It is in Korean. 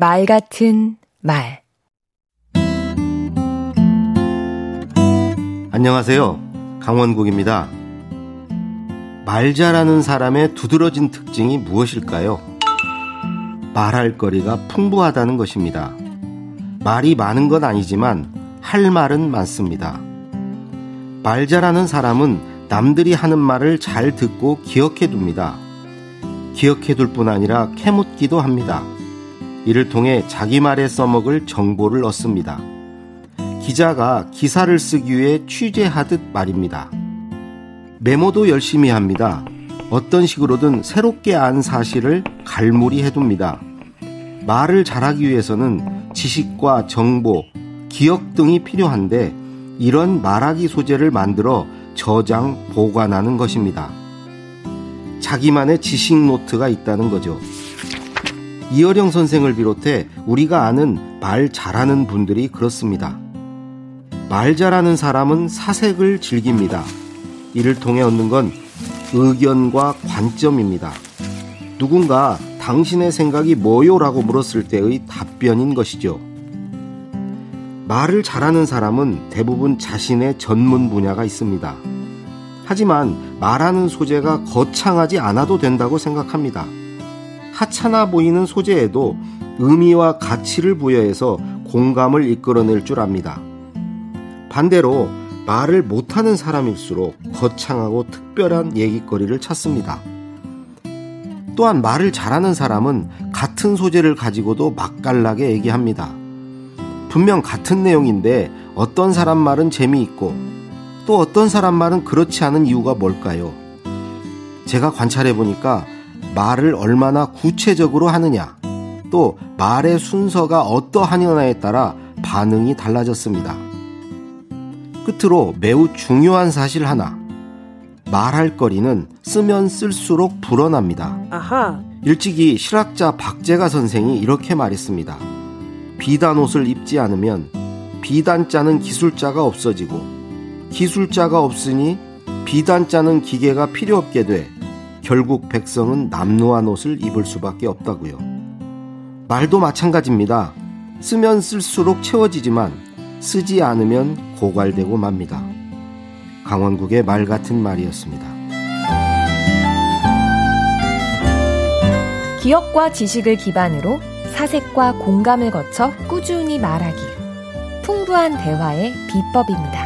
말 같은 말 안녕하세요. 강원국입니다. 말 잘하는 사람의 두드러진 특징이 무엇일까요? 말할 거리가 풍부하다는 것입니다. 말이 많은 건 아니지만 할 말은 많습니다. 말 잘하는 사람은 남들이 하는 말을 잘 듣고 기억해 둡니다. 기억해 둘 뿐 아니라 캐묻기도 합니다. 이를 통해 자기 말에 써먹을 정보를 얻습니다. 기자가 기사를 쓰기 위해 취재하듯 말입니다. 메모도 열심히 합니다. 어떤 식으로든 새롭게 안 사실을 갈무리 해둡니다. 말을 잘하기 위해서는 지식과 정보, 기억 등이 필요한데 이런 말하기 소재를 만들어 저장, 보관하는 것입니다. 자기만의 지식 노트가 있다는 거죠. 이어령 선생을 비롯해 우리가 아는 말 잘하는 분들이 그렇습니다. 말 잘하는 사람은 사색을 즐깁니다. 이를 통해 얻는 건 의견과 관점입니다. 누군가 당신의 생각이 뭐요? 라고 물었을 때의 답변인 것이죠. 말을 잘하는 사람은 대부분 자신의 전문 분야가 있습니다. 하지만 말하는 소재가 거창하지 않아도 된다고 생각합니다. 하찮아 보이는 소재에도 의미와 가치를 부여해서 공감을 이끌어낼 줄 압니다. 반대로 말을 못하는 사람일수록 거창하고 특별한 얘기거리를 찾습니다. 또한 말을 잘하는 사람은 같은 소재를 가지고도 맛깔나게 얘기합니다. 분명 같은 내용인데 어떤 사람 말은 재미있고 또 어떤 사람 말은 그렇지 않은 이유가 뭘까요? 제가 관찰해 보니까 말을 얼마나 구체적으로 하느냐, 또 말의 순서가 어떠하느냐에 따라 반응이 달라졌습니다. 끝으로 매우 중요한 사실 하나. 말할 거리는 쓰면 쓸수록 불어납니다. 아하. 일찍이 실학자 박재가 선생이 이렇게 말했습니다. 비단 옷을 입지 않으면 비단자는 기술자가 없어지고 기술자가 없으니 비단자는 기계가 필요 없게 돼 결국 백성은 남루한 옷을 입을 수밖에 없다고요. 말도 마찬가지입니다. 쓰면 쓸수록 채워지지만 쓰지 않으면 고갈되고 맙니다. 강원국의 말 같은 말이었습니다. 기억과 지식을 기반으로 사색과 공감을 거쳐 꾸준히 말하기. 풍부한 대화의 비법입니다.